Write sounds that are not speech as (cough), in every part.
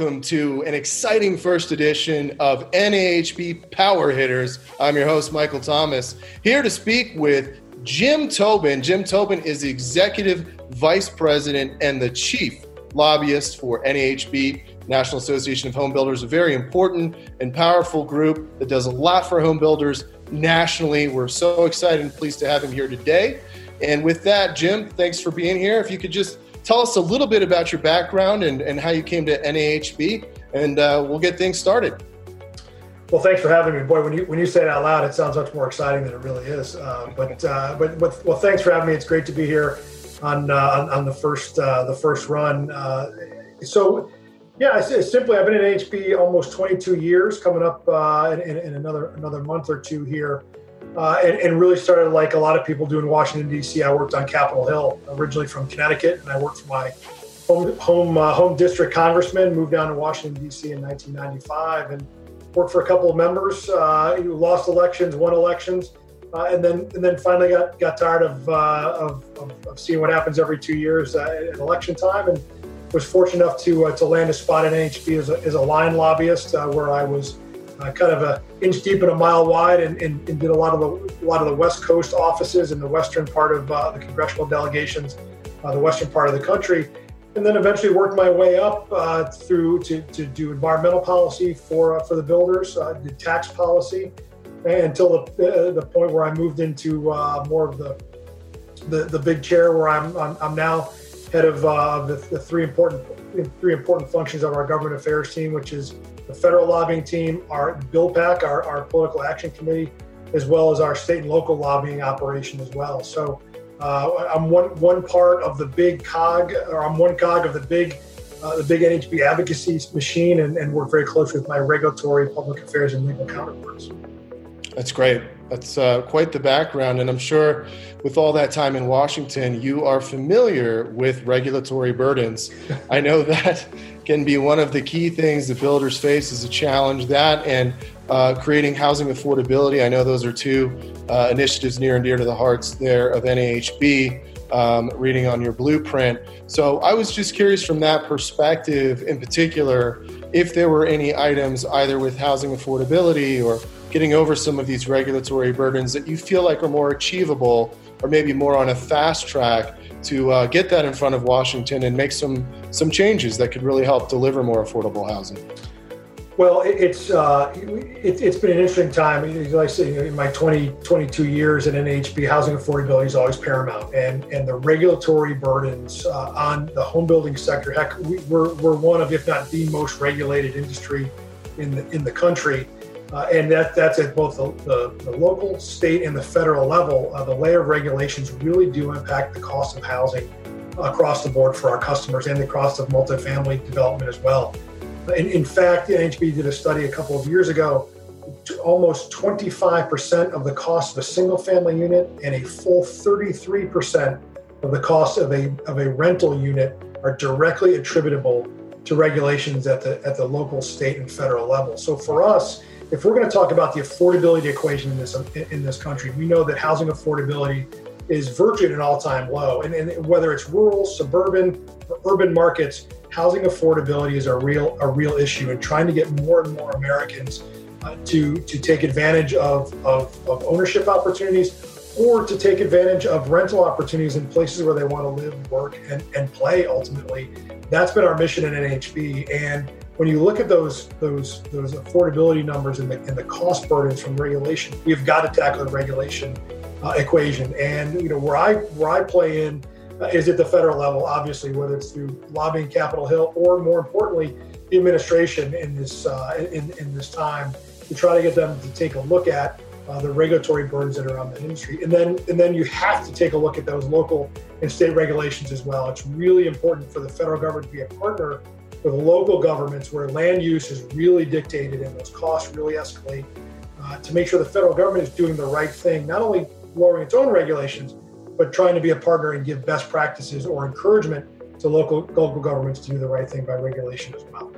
welcome to an exciting first edition of NAHB Power Hitters. I'm your host, Michael Thomas, here to speak with Jim Tobin. Jim Tobin is the Executive Vice President and the Chief Lobbyist for NAHB, National Association of Home Builders, a very important and powerful group that does a lot for home builders nationally. We're so excited and pleased to have him here today. And with that, Jim, thanks for being here. If you could just tell us a little bit about your background and, and how you came to NAHB, and uh, we'll get things started. Well, thanks for having me, boy. When you when you say it out loud, it sounds much more exciting than it really is. Uh, but, uh, but but well, thanks for having me. It's great to be here on uh, on, on, the first uh, the first run. Uh, so, yeah, simply I've been at NAHB almost 22 years, coming up in, in, another another month or two here uh, and, and, really started like a lot of people do in Washington D.C. I worked on Capitol Hill, originally from Connecticut, and I worked for my home home uh, home district congressman. Moved down to Washington D.C. in 1995 and worked for a couple of members uh, who lost elections, won elections, uh, and then and then finally got got tired of, uh, of, of, of, seeing what happens every two years uh, at election time and was fortunate enough to to land a spot at NAHB as a, as a line lobbyist where I was uh, kind of a inch deep and a mile wide, and, and, and, did a lot of the a lot of the West Coast offices in the western part of uh, the congressional delegations, uh, the western part of the country, and then eventually worked my way up uh, through to, to do environmental policy for uh, for the builders, did tax policy, until the, the point where I moved into more of the, the the big chair where I'm I'm, I'm now head of the, the three important three important functions of our government affairs team, which is the federal lobbying team, our BUILD-PAC, our, our political action committee, as well as our state and local lobbying operation as well. So uh, I'm one one part of the big cog, or I'm one cog of the big uh, the big NAHB advocacy machine, and, and work very closely with my regulatory, public affairs, and legal counterparts. That's great. That's uh, quite the background, and I'm sure with all that time in Washington, you are familiar with regulatory burdens. (laughs) I know that can be one of the key things that builders face as a challenge. That and uh, creating housing affordability. I know those are two uh, initiatives near and dear to the hearts there of NAHB. Um, reading on your blueprint. So I was just curious from that perspective, in particular, if there were any items either with housing affordability or getting over some of these regulatory burdens that you feel like are more achievable or maybe more on a fast track to uh, get that in front of Washington and make some some changes that could really help deliver more affordable housing? Well, it's uh, it, has been an interesting time. Like I say, in my 20, 22 years at NAHB, housing affordability is always paramount, and and the regulatory burdens uh, on the home building sector. Heck, we, we're we're one of, if not the most regulated industry in the in the country. Uh, and that, that's at both the, the, the, local, state, and the federal level. Uh, the layer of regulations really do impact the cost of housing across the board for our customers and the cost of multifamily development as well. In, in fact, the NAHB did a study a couple of years ago. Almost 25% of the cost of a single family unit and a full 33% of the cost of a, of a rental unit are directly attributable to regulations at the, at the local, state, and federal level. So for us, if we're going to talk about the affordability equation in this in this country, we know that housing affordability is virtually at an all-time low. And, and whether it's rural, suburban, or urban markets, housing affordability is a real a real issue. And trying to get more and more Americans uh, to to take advantage of, of, of ownership opportunities or to take advantage of rental opportunities in places where they want to live, work, and, and play ultimately. That's been our mission at NAHB. And when you look at those those those affordability numbers and the, and the cost burdens from regulation, we've got to tackle the regulation uh, equation. And you know where I where I play in uh, is at the federal level, obviously, whether it's through lobbying Capitol Hill or more importantly, the administration in this uh, in, in this time to try to get them to take a look at uh, the regulatory burdens that are on the industry. And then, and then you have to take a look at those local and state regulations as well. It's really important for the federal government to be a partner with local governments where land use is really dictated and those costs really escalate uh, to make sure the federal government is doing the right thing, not only lowering its own regulations, but trying to be a partner and give best practices or encouragement to local local governments to do the right thing by regulation as well.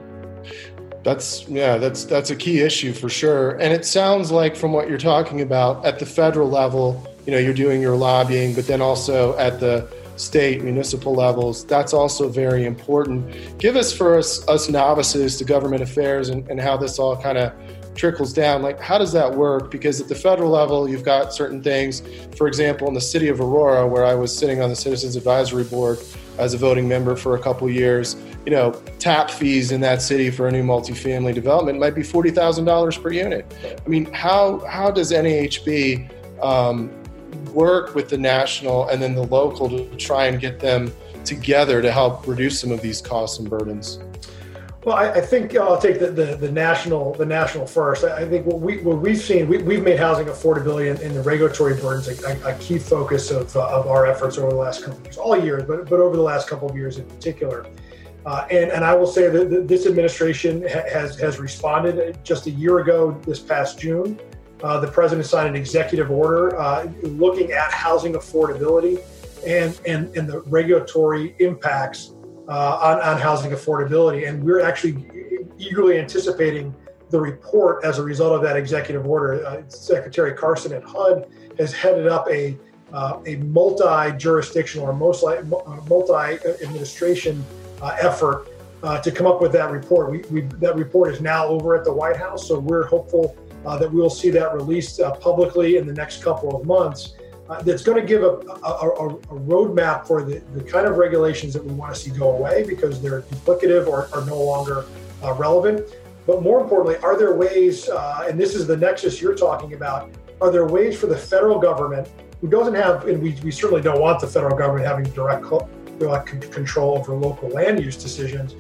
That's yeah, that's that's a key issue for sure. And it sounds like from what you're talking about at the federal level, you know, you're doing your lobbying, but then also at the state, municipal levels. That's also very important. Give us for us, us novices to government affairs and, and how this all kind of trickles down. Like, how does that work? Because at the federal level, you've got certain things. For example, in the city of Aurora, where I was sitting on the Citizens Advisory Board as a voting member for a couple years, you know, tap fees in that city for a new multifamily development might be forty thousand dollars per unit. I mean, how how does NAHB um, work with the national and then the local to try and get them together to help reduce some of these costs and burdens? Well, I, I think I'll take the, the, the, national the national first. I think what we what we've seen we, we've made housing affordability and, and the regulatory burdens a, a, key focus of, uh, of our efforts over the last couple of years, all years, but but over the last couple of years in particular. Uh, and, and I will say that this administration has has responded. Just a year ago, this past June, uh, the president signed an executive order uh, looking at housing affordability and and, and the regulatory impacts uh, on, on housing affordability. And we're actually eagerly anticipating the report as a result of that executive order. Uh, Secretary Carson at HUD has headed up a uh, a multi-jurisdictional or uh, multi-administration uh, effort to come up with that report. We, we, that report is now over at the White House, so we're hopeful that we'll see that released publicly in the next couple of months uh, that's going to give a, a, a, a, roadmap for the, the kind of regulations that we want to see go away because they're duplicative or are no longer uh, relevant. But more importantly, are there ways, uh, and this is the nexus you're talking about, are there ways for the federal government, who doesn't have, and we, we certainly don't want the federal government having direct control over local land use decisions,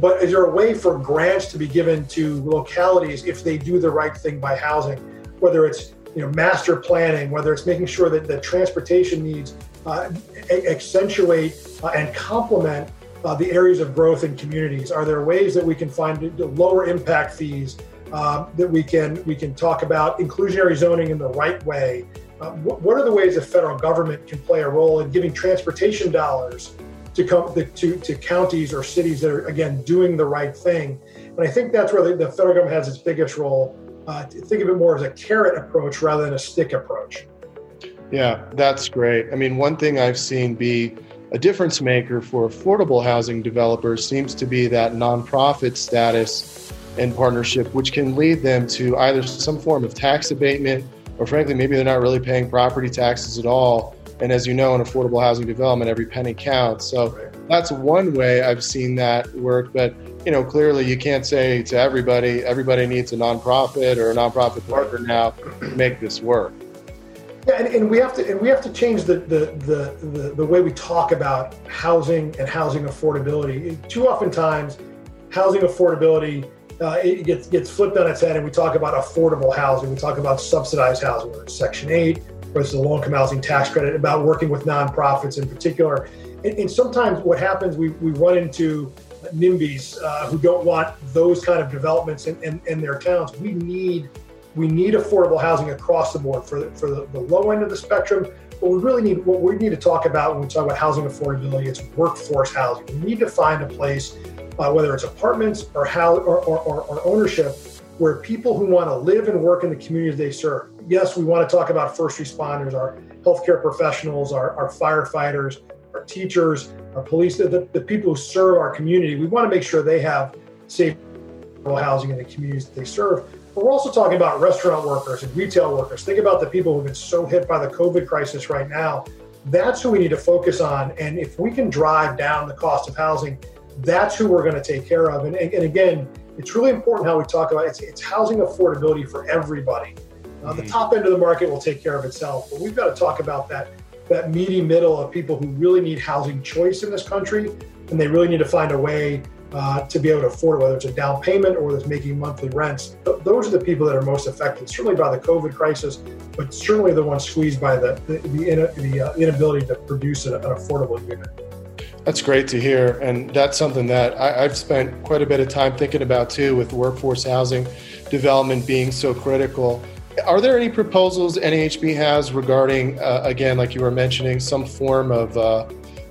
but is there a way for grants to be given to localities if they do the right thing by housing, whether it's you know, master planning, whether it's making sure that the transportation needs uh, accentuate uh, and complement uh, the areas of growth in communities. Are there ways that we can find lower impact fees um, that we can we can talk about inclusionary zoning in the right way? Uh, what, are the ways the federal government can play a role in giving transportation dollars to come to, to counties or cities that are again doing the right thing? And I think that's where the, the federal government has its biggest role uh, think of it more as a carrot approach rather than a stick approach. Yeah, that's great. I mean, one thing I've seen be a difference maker for affordable housing developers seems to be that nonprofit status and partnership, which can lead them to either some form of tax abatement or, frankly, maybe they're not really paying property taxes at all. And as you know, in affordable housing development, every penny counts. So that's one way I've seen that work. But you know, clearly you can't say to everybody, everybody needs a nonprofit or a nonprofit partner now to make this work. Yeah, and, and we have to and we have to change the, the the, the the way we talk about housing and housing affordability. Too often times, housing affordability uh, it gets gets flipped on its head, and we talk about affordable housing. We talk about subsidized housing, whether it's Section Eight, it's the low income housing tax credit, about working with nonprofits in particular. And, and sometimes what happens, we we run into NIMBYs uh, who don't want those kind of developments in, in, in, their towns. We need we need affordable housing across the board for the, for the, the low end of the spectrum. But we really need what we need to talk about when we talk about housing affordability. It's workforce housing. We need to find a place, uh, whether it's apartments or, how, or, or, or ownership, where people who want to live and work in the communities they serve. Yes, we want to talk about first responders, our healthcare professionals, our, our firefighters, our teachers, our police, the, the people who serve our community, we want to make sure they have safe housing in the communities that they serve. But we're also talking about restaurant workers and retail workers. Think about the people who've been so hit by the COVID crisis right now. That's who we need to focus on. And if we can drive down the cost of housing, that's who we're going to take care of. And, and again, it's really important how we talk about it. It's, it's housing affordability for everybody. Uh, the mm-hmm. top end of the market will take care of itself, but we've got to talk about that that meaty middle of people who really need housing choice in this country, and they really need to find a way uh, to be able to afford it, whether it's a down payment or it's making monthly rents. Those are the people that are most affected, certainly by the COVID crisis, but certainly the ones squeezed by the the, the, the uh, inability to produce an, an affordable unit. That's great to hear. And that's something that I, have spent quite a bit of time thinking about too, with workforce housing development being so critical. Are there any proposals NAHB has regarding, uh, again, like you were mentioning, some form of uh,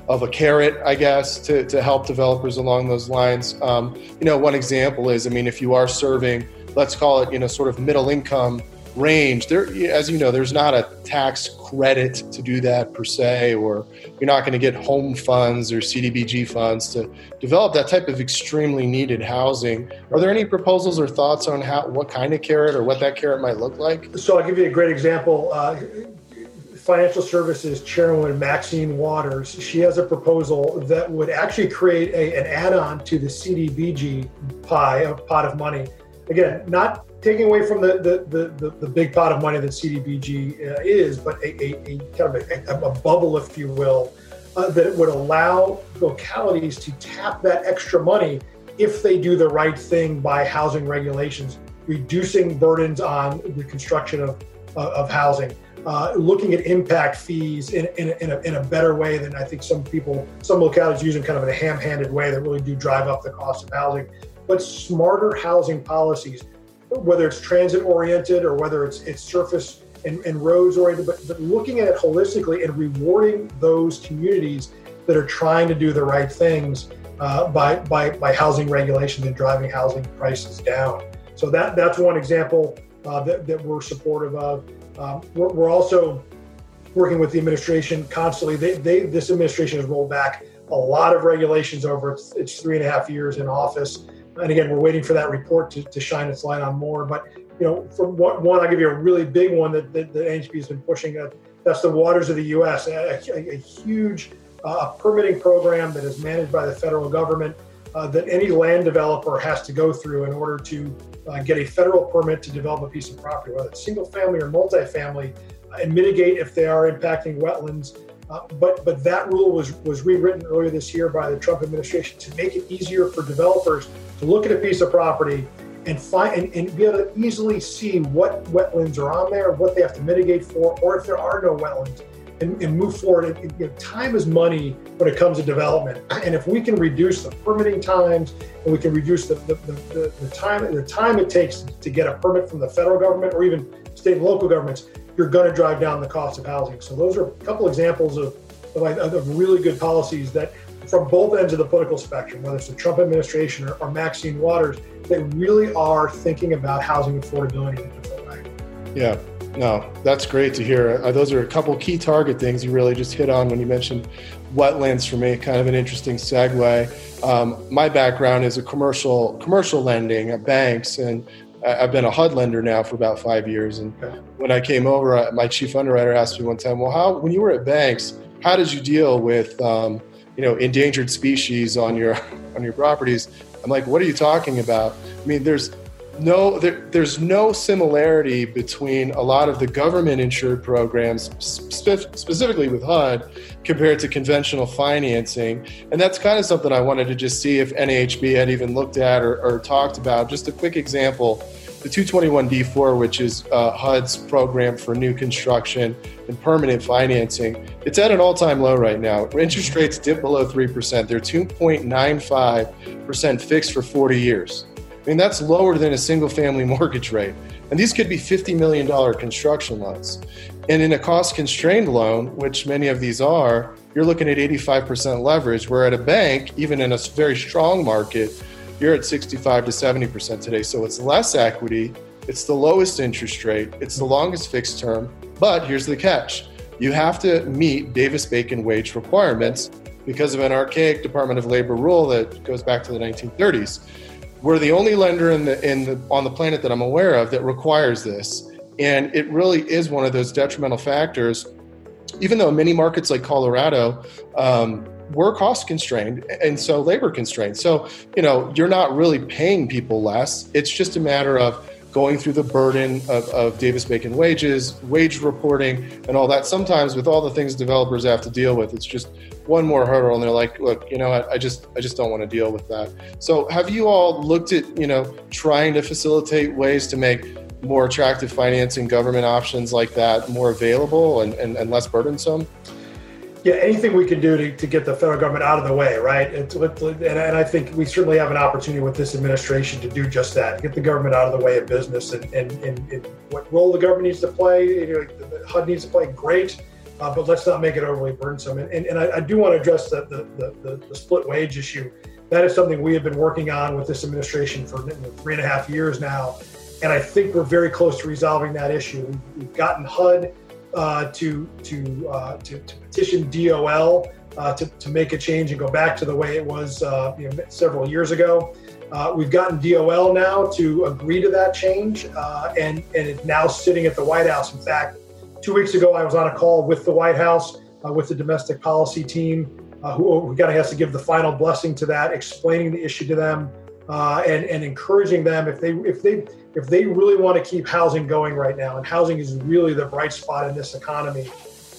of a carrot, I guess, to, to help developers along those lines? Um, you know, one example is, I mean, if you are serving, let's call it, you know, sort of middle income range. There, as you know, there's not a tax credit to do that per se, or you're not going to get home funds or CDBG funds to develop that type of extremely needed housing. Are there any proposals or thoughts on how what kind of carrot or what that carrot might look like? So I'll give you a great example. Uh, financial services chairwoman Maxine Waters, she has a proposal that would actually create a, an add-on to the CDBG pie, a pot of money. Again, not taking away from the the, the, the, big pot of money that CDBG uh, is, but a, a, a kind of a, a, bubble, if you will, uh, that would allow localities to tap that extra money if they do the right thing by housing regulations, reducing burdens on the construction of, uh, of housing uh, looking at impact fees in, in, in, a, in a better way than I think some people, some localities use in kind of in a ham-handed way that really do drive up the cost of housing. But smarter housing policies, whether it's transit oriented or whether it's it's surface and, and roads oriented, but, but looking at it holistically and rewarding those communities that are trying to do the right things uh, by, by, by housing regulations and driving housing prices down. So that that's one example uh, that, that we're supportive of. Um, we're, we're, also working with the administration constantly. They, they, this administration has rolled back a lot of regulations over its, its, three and a half years in office. And again, we're waiting for that report to, to shine its light on more. But you know, from one, I'll give you a really big one that, that, that NAHB has been pushing. Uh, that's the waters of the U.S. A, a, a huge uh, permitting program that is managed by the federal government uh, that any land developer has to go through in order to uh, get a federal permit to develop a piece of property, whether it's single family or multifamily, uh, and mitigate if they are impacting wetlands. Uh, but but that rule was was rewritten earlier this year by the Trump administration to make it easier for developers look at a piece of property and find and, and be able to easily see what wetlands are on there, what they have to mitigate for, or if there are no wetlands and, and move forward. You know, time is money when it comes to development. And if we can reduce the permitting times and we can reduce the, the, the, the time the time it takes to get a permit from the federal government or even state and local governments, you're going to drive down the cost of housing. So those are a couple examples of, of, of really good policies that from both ends of the political spectrum, whether it's the Trump administration or, or Maxine Waters, they really are thinking about housing affordability in a different way. Yeah, no, that's great to hear. Uh, those are a couple key target things you really just hit on when you mentioned wetlands for me. Kind of an interesting segue. Um, my background is a commercial commercial lending at banks, and I've been a HUD lender now for about five years. And when I came over, uh, my chief underwriter asked me one time, "Well, how when you were at banks, how did you deal with um, you know endangered species on your (laughs) on your properties?" I'm like, "What are you talking about?" I mean, there's no there, there's no similarity between a lot of the government insured programs spe- specifically with hud compared to conventional financing and that's kind of something i wanted to just see if NAHB had even looked at or, or talked about just a quick example the 221d4 which is uh, hud's program for new construction and permanent financing it's at an all-time low right now interest rates dip below 3% they're 2.95% fixed for 40 years I mean, that's lower than a single family (laughs) mortgage rate. And these could be $50 million construction loans. And in a cost constrained loan, which many of these are, you're looking at 85% leverage, where at a bank, even in a very strong market, you're at 65 to 70% today. So it's less equity, it's the lowest interest rate, it's the longest fixed term. But here's the catch you have to meet Davis Bacon wage requirements because of an archaic Department of Labor rule that goes back to the 1930s. We're the only lender in the in the on the planet that I'm aware of that requires this, and it really is one of those detrimental factors. Even though many markets like Colorado um, were cost constrained and so labor constrained, so you know you're not really paying people less. It's just a matter of going through the burden of, of Davis Bacon wages, wage reporting, and all that. Sometimes with all the things developers have to deal with, it's just one more hurdle, and they're like, "Look, you know, I, I just, I just don't want to deal with that." So, have you all looked at, you know, trying to facilitate ways to make more attractive financing government options like that more available and, and, and less burdensome? Yeah, anything we can do to, to get the federal government out of the way, right? And, and, I think we certainly have an opportunity with this administration to do just that, get the government out of the way of business and, and, and, and what role the government needs to play. You know, HUD needs to play great, uh, but let's not make it overly burdensome. And, and, and I, I, do want to address the, the, the, the, split wage issue. That is something we have been working on with this administration for three and a half years now. and I think we're very close to resolving that issue. We've, we've gotten HUD uh, to, to, uh, to, to petition DOL uh, to, to make a change and go back to the way it was uh, you know, several years ago. Uh, we've gotten DOL now to agree to that change, uh, and, and it's now sitting at the White House. In fact, two weeks ago, I was on a call with the White House, uh, with the domestic policy team, uh, who, kind of has to give the final blessing to that, explaining the issue to them, and, and encouraging them if they if they if they really want to keep housing going right now, and housing is really the bright spot in this economy.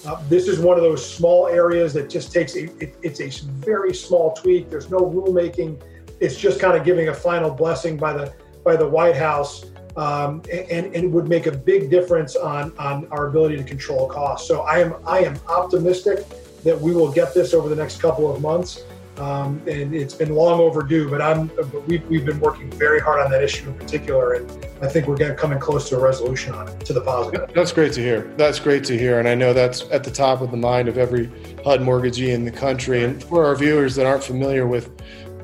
Uh, this is one of those small areas that just takes a, it, it's a very small tweak. There's no rulemaking. It's just kind of giving a final blessing by the by the White House, um, and, and would make a big difference on on our ability to control costs. So I am I am optimistic that we will get this over the next couple of months. Um, and it's been long overdue. But I'm, but we've, we've been working very hard on that issue in particular, and I think we're getting coming close to a resolution on it, to the positive. That's great to hear. That's great to hear, and I know that's at the top of the mind of every HUD mortgagee in the country. And for our viewers that aren't familiar with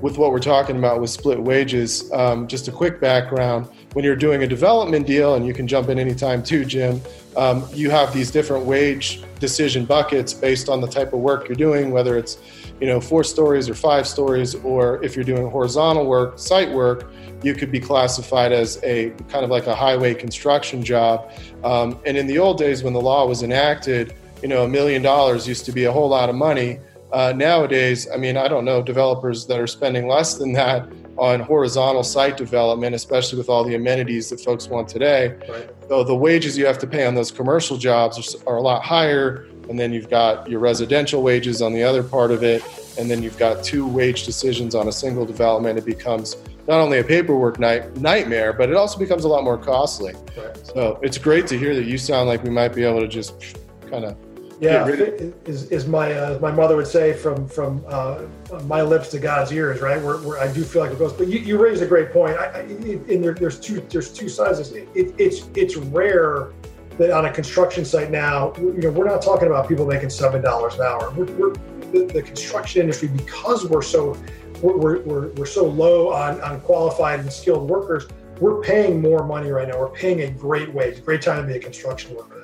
with what we're talking about with split wages, um, just a quick background. When you're doing a development deal, and you can jump in anytime too, Jim, um, you have these different wage decision buckets based on the type of work you're doing, whether it's you know four stories or five stories, or if you're doing horizontal work, site work, you could be classified as a kind of like a highway construction job. Um, and in the old days when the law was enacted, you know, a million dollars used to be a whole lot of money. Uh, nowadays, I mean, I don't know developers that are spending less than that on horizontal site development, especially with all the amenities that folks want today. Right. So the wages you have to pay on those commercial jobs are, are a lot higher and then you've got your residential wages on the other part of it, and then you've got two wage decisions on a single development. It becomes not only a paperwork night, nightmare, but it also becomes a lot more costly. Right. So it's great to hear that you sound like we might be able to just kind of yeah, is, is my uh, my mother would say from from uh, my lips to God's ears, right? Where, where I do feel like it goes. But you, you raise a great point. I, I, and there, there's two there's two sides. It, it, it's it's rare that on a construction site now, you know, we're not talking about people making seven dollars an hour. We're, we're the, the, construction industry because we're so we're, we're, we're so low on, on qualified and skilled workers. We're paying more money right now. We're paying a great wage, great time to be a construction worker.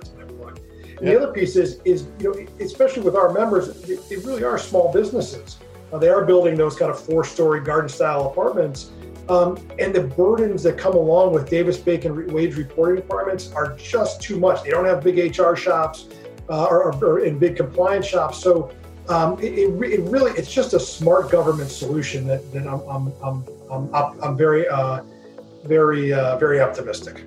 The other piece is is you know, especially with our members, they, really are small businesses. Uh, they are building those kind of four story garden style apartments um, and the burdens that come along with Davis Bacon wage reporting requirements are just too much. They don't have big HR shops uh, or, or, in big compliance shops. So um, it, it, really it's just a smart government solution that, that I'm, I'm, I'm, I'm, I'm very uh, very uh, very optimistic.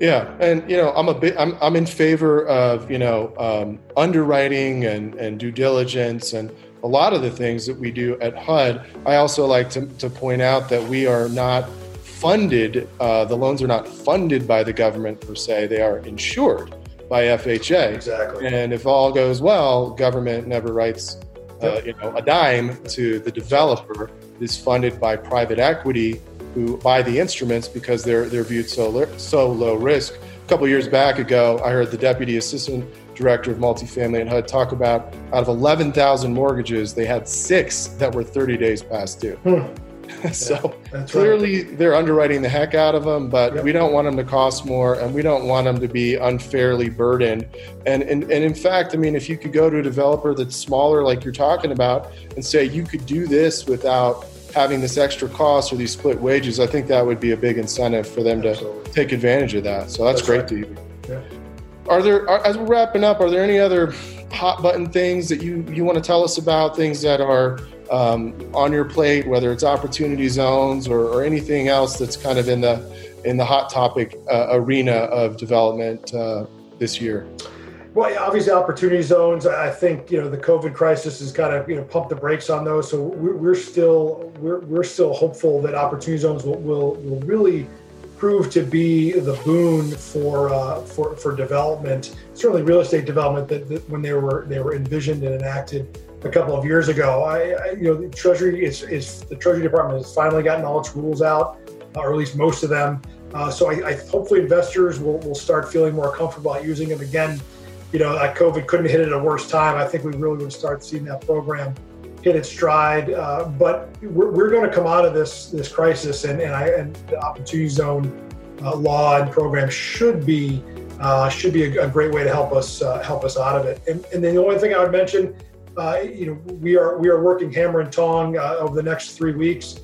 Yeah, and you know, I'm a bit, I'm, I'm in favor of you know um, underwriting and and due diligence and a lot of the things that we do at HUD. I also like to, to point out that we are not funded, uh, the loans are not funded by the government per se, they are insured by FHA. Exactly. And if all goes well, government never writes uh, you know, a dime to the developer. It is funded by private equity who buy the instruments because they're, they're viewed so, so low risk. A couple years back ago, I heard the deputy assistant director of multifamily at HUD, talk about out of 11,000 mortgages, they had six that were 30 days past due. Hmm. (laughs) so yeah, clearly right. they're underwriting the heck out of them, but yep. we don't want them to cost more and we don't want them to be unfairly burdened. And, and, and in fact, I mean, if you could go to a developer that's smaller, like you're talking about, and say you could do this without having this extra cost or these split wages, I think that would be a big incentive for them Absolutely. to take advantage of that. So that's, that's great right. to you. Yeah. Are there, are, as we're wrapping up, are there any other hot button things that you, you want to tell us about, things that are um, on your plate, whether it's opportunity zones or, or, anything else that's kind of in the, in the hot topic uh, arena of development uh, this year? Well, yeah, obviously, opportunity zones. I think you know the COVID crisis has kind of you know pumped the brakes on those. So we're, we're still we're, we're still hopeful that opportunity zones will, will, will really prove to be the boon for uh, for for development. Certainly, real estate development that, that, when they were they were envisioned and enacted a couple of years ago. I, I you know the Treasury is, is the Treasury Department has finally gotten all its rules out, uh, or at least most of them. Uh, so I, I, hopefully investors will, will start feeling more comfortable using them again. You know, COVID couldn't hit it at a worse time. I think we really would start seeing that program hit its stride. Uh, but we're, we're going to come out of this this crisis, and, and I and the opportunity zone uh, law and program should be uh, should be a, a, great way to help us uh, help us out of it. And, and, then the only thing I would mention, uh, you know, we are we are working hammer and tong uh, over the next three weeks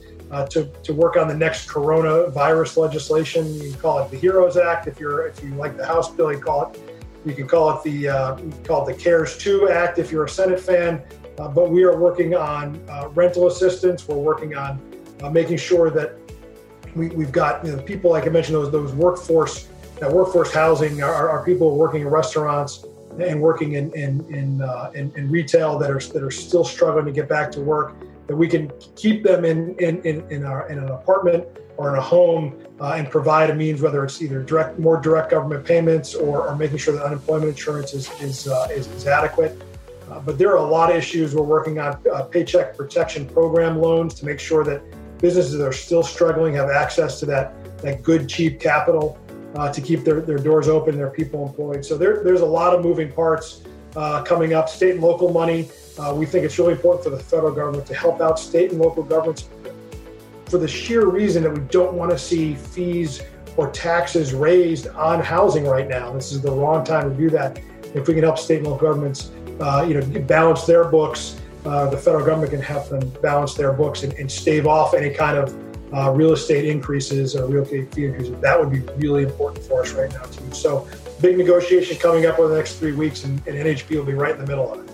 to, to work on the next coronavirus legislation. You call it the Heroes Act if you're if you like the House bill. You call it you can call it the uh, call it the CARES 2 Act if you're a Senate fan. but we are working on rental assistance. We're working on making sure that we, we've got you know, people like I mentioned those those workforce that workforce housing are, are people working in restaurants and working in in in, uh, in, in retail that are that are still struggling to get back to work. That we can keep them in in in, in, our, in an apartment or in a home uh, and provide a means, whether it's either direct more direct government payments or, or making sure that unemployment insurance is is, uh, is, is, adequate. Uh, but there are a lot of issues. We're working on uh, paycheck protection program loans to make sure that businesses that are still struggling have access to that that good cheap capital uh, to keep their, their doors open, their people employed. So there, there's a lot of moving parts uh, coming up. State and local money. We think it's really important for the federal government to help out state and local governments for the sheer reason that we don't want to see fees or taxes raised on housing right now. This is the wrong time to do that. If we can help state and local governments, uh, you know, balance their books, uh, the federal government can help them balance their books and, and stave off any kind of uh, real estate increases or real estate fee increases. That would be really important for us right now too. So big negotiation coming up over the next three weeks, and, and NAHB will be right in the middle of it.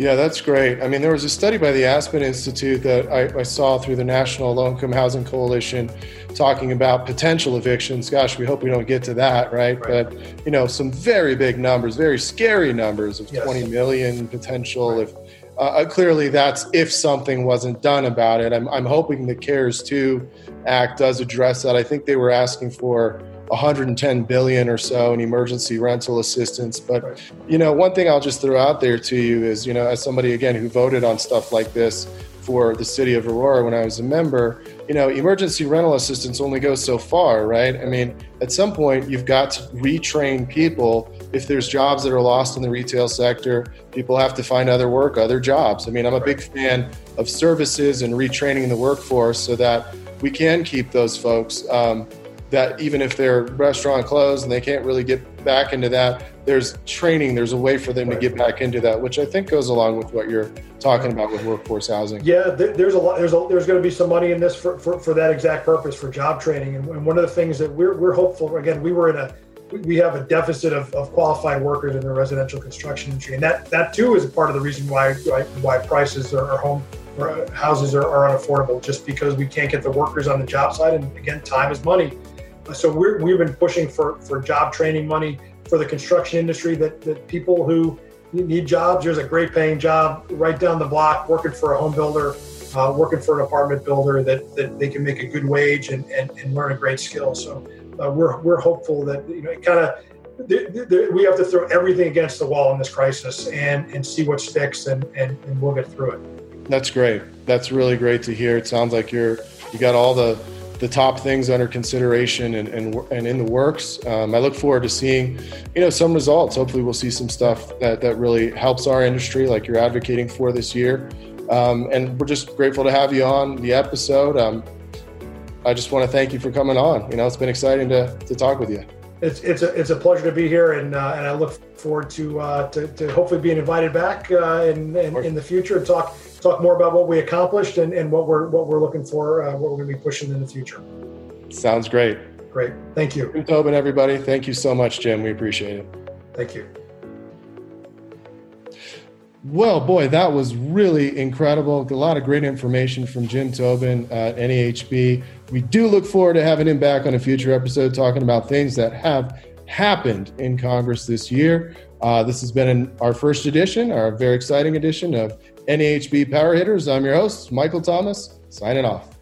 Yeah, that's great. I mean, there was a study by the Aspen Institute that I, I, saw through the National Low Income Housing Coalition talking about potential evictions. Gosh, we hope we don't get to that, right? right. But, you know, some very big numbers, very scary numbers of yes. 20 million potential right. if uh, uh, clearly that's if something wasn't done about it. I'm, I'm hoping the CARES 2 Act does address that. I think they were asking for 110 billion or so in emergency rental assistance. But you know, one thing I'll just throw out there to you is, you know, as somebody again who voted on stuff like this for the city of Aurora when I was a member, you know, emergency rental assistance only goes so far, right? I mean, at some point, you've got to retrain people. If there's jobs that are lost in the retail sector, people have to find other work, other jobs. I mean, I'm a big fan of services and retraining the workforce so that we can keep those folks. Um, that even if their restaurant closed and they can't really get back into that, there's training, there's a way for them right. to get back into that, which I think goes along with what you're talking about with workforce housing. Yeah, there's a lot, there's a, there's going to be some money in this for, for, for that exact purpose for job training. And, one of the things that we're, we're hopeful, again, we were in a, we have a deficit of, of qualified workers in the residential construction industry. And that, that too is a part of the reason why, why, prices are, are home or houses are, are unaffordable just because we can't get the workers on the job side. And again, time is money. So we have been pushing for, for job training money for the construction industry that, that people who need jobs, there's a great paying job right down the block working for a home builder, uh, working for an apartment builder that, that they can make a good wage and, and, and learn a great skill. So uh, we're, we're hopeful that, you know, it kind of, we have to throw everything against the wall in this crisis and, and see what sticks and, and, and we'll get through it. That's great. That's really great to hear. It sounds like you're, you got all the, the top things under consideration and, and, and in the works. Um, I look forward to seeing, you know, some results. Hopefully, we'll see some stuff that, that really helps our industry, like you're advocating for this year. Um, and we're just grateful to have you on the episode. Um, I just want to thank you for coming on. You know, it's been exciting to, to talk with you. It's, it's, a, it's a pleasure to be here, and, uh, and I look forward to, uh, to, to, hopefully being invited back uh, in, in, in the future and talk talk more about what we accomplished and, and what we're what we're looking for, uh, what we're going to be pushing in the future. Sounds great. Great. Thank you. Jim Tobin, everybody. Thank you so much, Jim. We appreciate it. Thank you. Well, boy, that was really incredible. A lot of great information from Jim Tobin at NAHB. We do look forward to having him back on a future episode talking about things that have happened in Congress this year. Uh, this has been an, our first edition, our very exciting edition of NAHB Power Hitters. I'm your host, Michael Thomas, signing off.